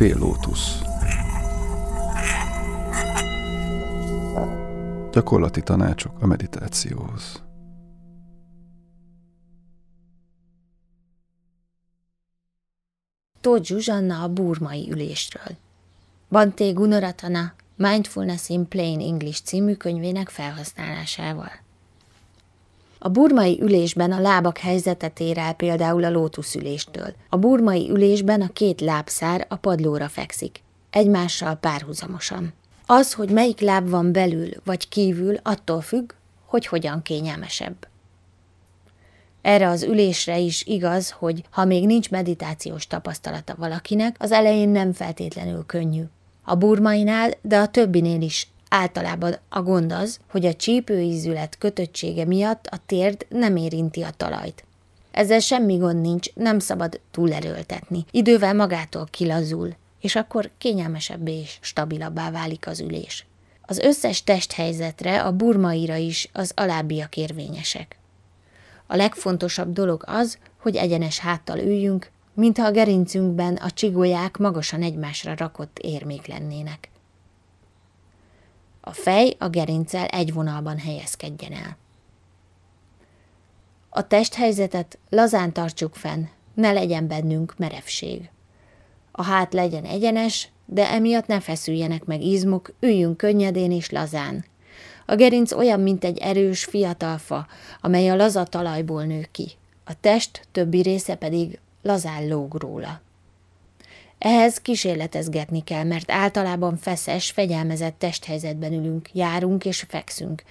Fél lótusz Gyakorlati tanácsok a meditációhoz. Tóth Zsuzsanna a burmai ülésről. Bante Gunaratana Mindfulness in Plain English című könyvének felhasználásával. A burmai ülésben a lábak helyzetet ér el például a lótuszüléstől. A burmai ülésben a két lábszár a padlóra fekszik, egymással párhuzamosan. Az, hogy melyik láb van belül vagy kívül, attól függ, hogy hogyan kényelmesebb. Erre az ülésre is igaz, hogy ha még nincs meditációs tapasztalata valakinek, az elején nem feltétlenül könnyű. A burmainál, de a többinél is általában a gond az, hogy a csípőízület kötöttsége miatt a térd nem érinti a talajt. Ezzel semmi gond nincs, nem szabad túlerőltetni. Idővel magától kilazul, és akkor kényelmesebbé és stabilabbá válik az ülés. Az összes testhelyzetre, a burmaira is az alábbiak érvényesek. A legfontosabb dolog az, hogy egyenes háttal üljünk, mintha a gerincünkben a csigolyák magasan egymásra rakott érmék lennének. A fej a gerincel egy vonalban helyezkedjen el. A testhelyzetet lazán tartsuk fenn, ne legyen bennünk merevség. A hát legyen egyenes, de emiatt ne feszüljenek meg izmok, üljünk könnyedén és lazán. A gerinc olyan, mint egy erős fiatal fa, amely a laza talajból nő ki. A test többi része pedig lazán lóg róla. Ehhez kísérletezgetni kell, mert általában feszes, fegyelmezett testhelyzetben ülünk, járunk és fekszünk.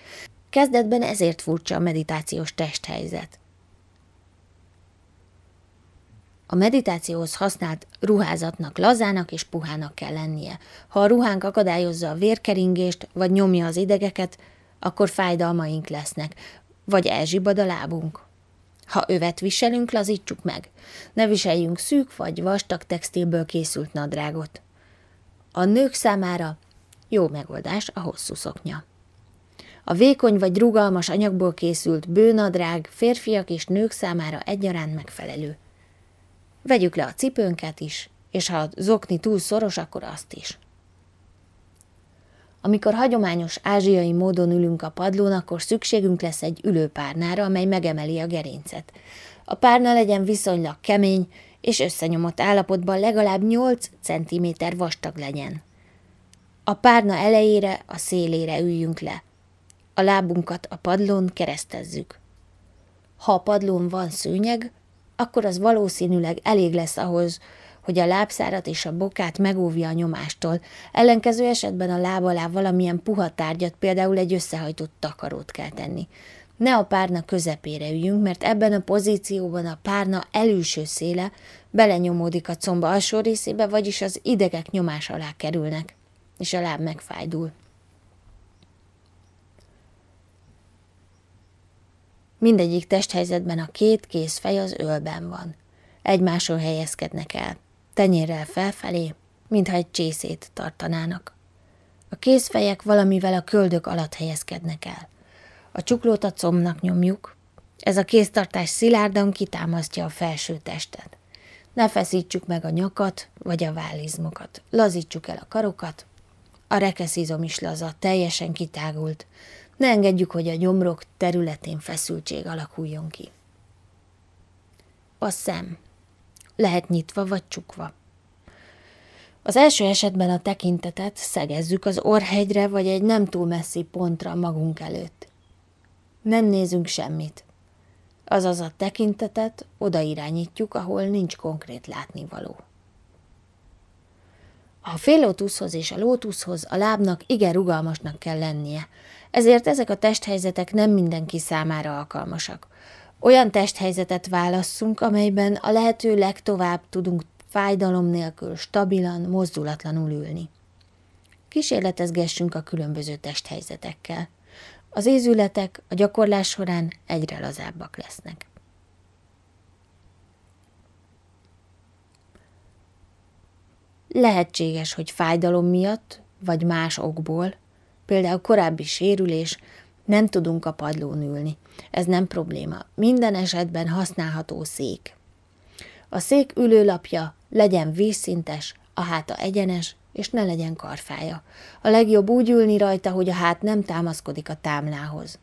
Kezdetben ezért furcsa a meditációs testhelyzet. A meditációhoz használt ruházatnak lazának és puhának kell lennie. Ha a ruhánk akadályozza a vérkeringést, vagy nyomja az idegeket, akkor fájdalmaink lesznek, vagy elzsibad a lábunk. Ha övet viselünk, lazítsuk meg. Ne viseljünk szűk vagy vastag textilből készült nadrágot. A nők számára jó megoldás a hosszú szoknya. A vékony vagy rugalmas anyagból készült bőnadrág férfiak és nők számára egyaránt megfelelő. Vegyük le a cipőnket is, és ha a zokni túl szoros, akkor azt is. Amikor hagyományos ázsiai módon ülünk a padlón, akkor szükségünk lesz egy ülőpárnára, amely megemeli a gerincet. A párna legyen viszonylag kemény, és összenyomott állapotban legalább 8 cm vastag legyen. A párna elejére, a szélére üljünk le. A lábunkat a padlón keresztezzük. Ha a padlón van szőnyeg, akkor az valószínűleg elég lesz ahhoz, hogy a lábszárat és a bokát megóvja a nyomástól, ellenkező esetben a láb alá valamilyen puha tárgyat, például egy összehajtott takarót kell tenni. Ne a párna közepére üljünk, mert ebben a pozícióban a párna előső széle belenyomódik a comba alsó részébe, vagyis az idegek nyomás alá kerülnek, és a láb megfájdul. Mindegyik testhelyzetben a két kéz fej az ölben van. Egymáson helyezkednek el, tenyérrel felfelé, mintha egy csészét tartanának. A kézfejek valamivel a köldök alatt helyezkednek el. A csuklót a combnak nyomjuk, ez a kéztartás szilárdan kitámasztja a felső testet. Ne feszítsük meg a nyakat vagy a vállizmokat, lazítsuk el a karokat, a rekeszizom is laza, teljesen kitágult, ne engedjük, hogy a gyomrok területén feszültség alakuljon ki. A szem. Lehet nyitva vagy csukva. Az első esetben a tekintetet szegezzük az orrhegyre vagy egy nem túl messzi pontra magunk előtt. Nem nézünk semmit. Azaz a tekintetet oda irányítjuk, ahol nincs konkrét látnivaló. A félótuszhoz és a lótuszhoz a lábnak igen rugalmasnak kell lennie, ezért ezek a testhelyzetek nem mindenki számára alkalmasak. Olyan testhelyzetet válasszunk, amelyben a lehető legtovább tudunk fájdalom nélkül, stabilan, mozdulatlanul ülni. Kísérletezgessünk a különböző testhelyzetekkel. Az ézületek a gyakorlás során egyre lazábbak lesznek. Lehetséges, hogy fájdalom miatt, vagy más okból például korábbi sérülés, nem tudunk a padlón ülni. Ez nem probléma. Minden esetben használható szék. A szék ülőlapja legyen vízszintes, a háta egyenes, és ne legyen karfája. A legjobb úgy ülni rajta, hogy a hát nem támaszkodik a támlához.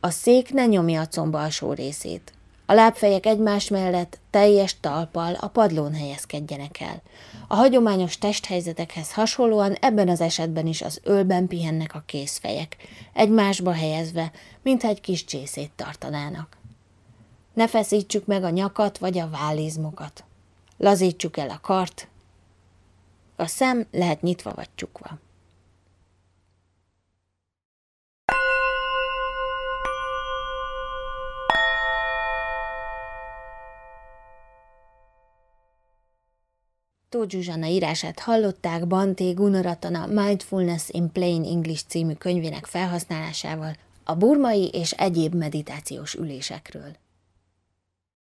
A szék ne nyomja a comb alsó részét. A lábfejek egymás mellett teljes talpal a padlón helyezkedjenek el. A hagyományos testhelyzetekhez hasonlóan ebben az esetben is az ölben pihennek a kézfejek, egymásba helyezve, mintha egy kis csészét tartanának. Ne feszítsük meg a nyakat vagy a vállizmokat. Lazítsuk el a kart. A szem lehet nyitva vagy csukva. Tóth Zsuzsana írását hallották Banté Gunaratana Mindfulness in Plain English című könyvének felhasználásával a burmai és egyéb meditációs ülésekről.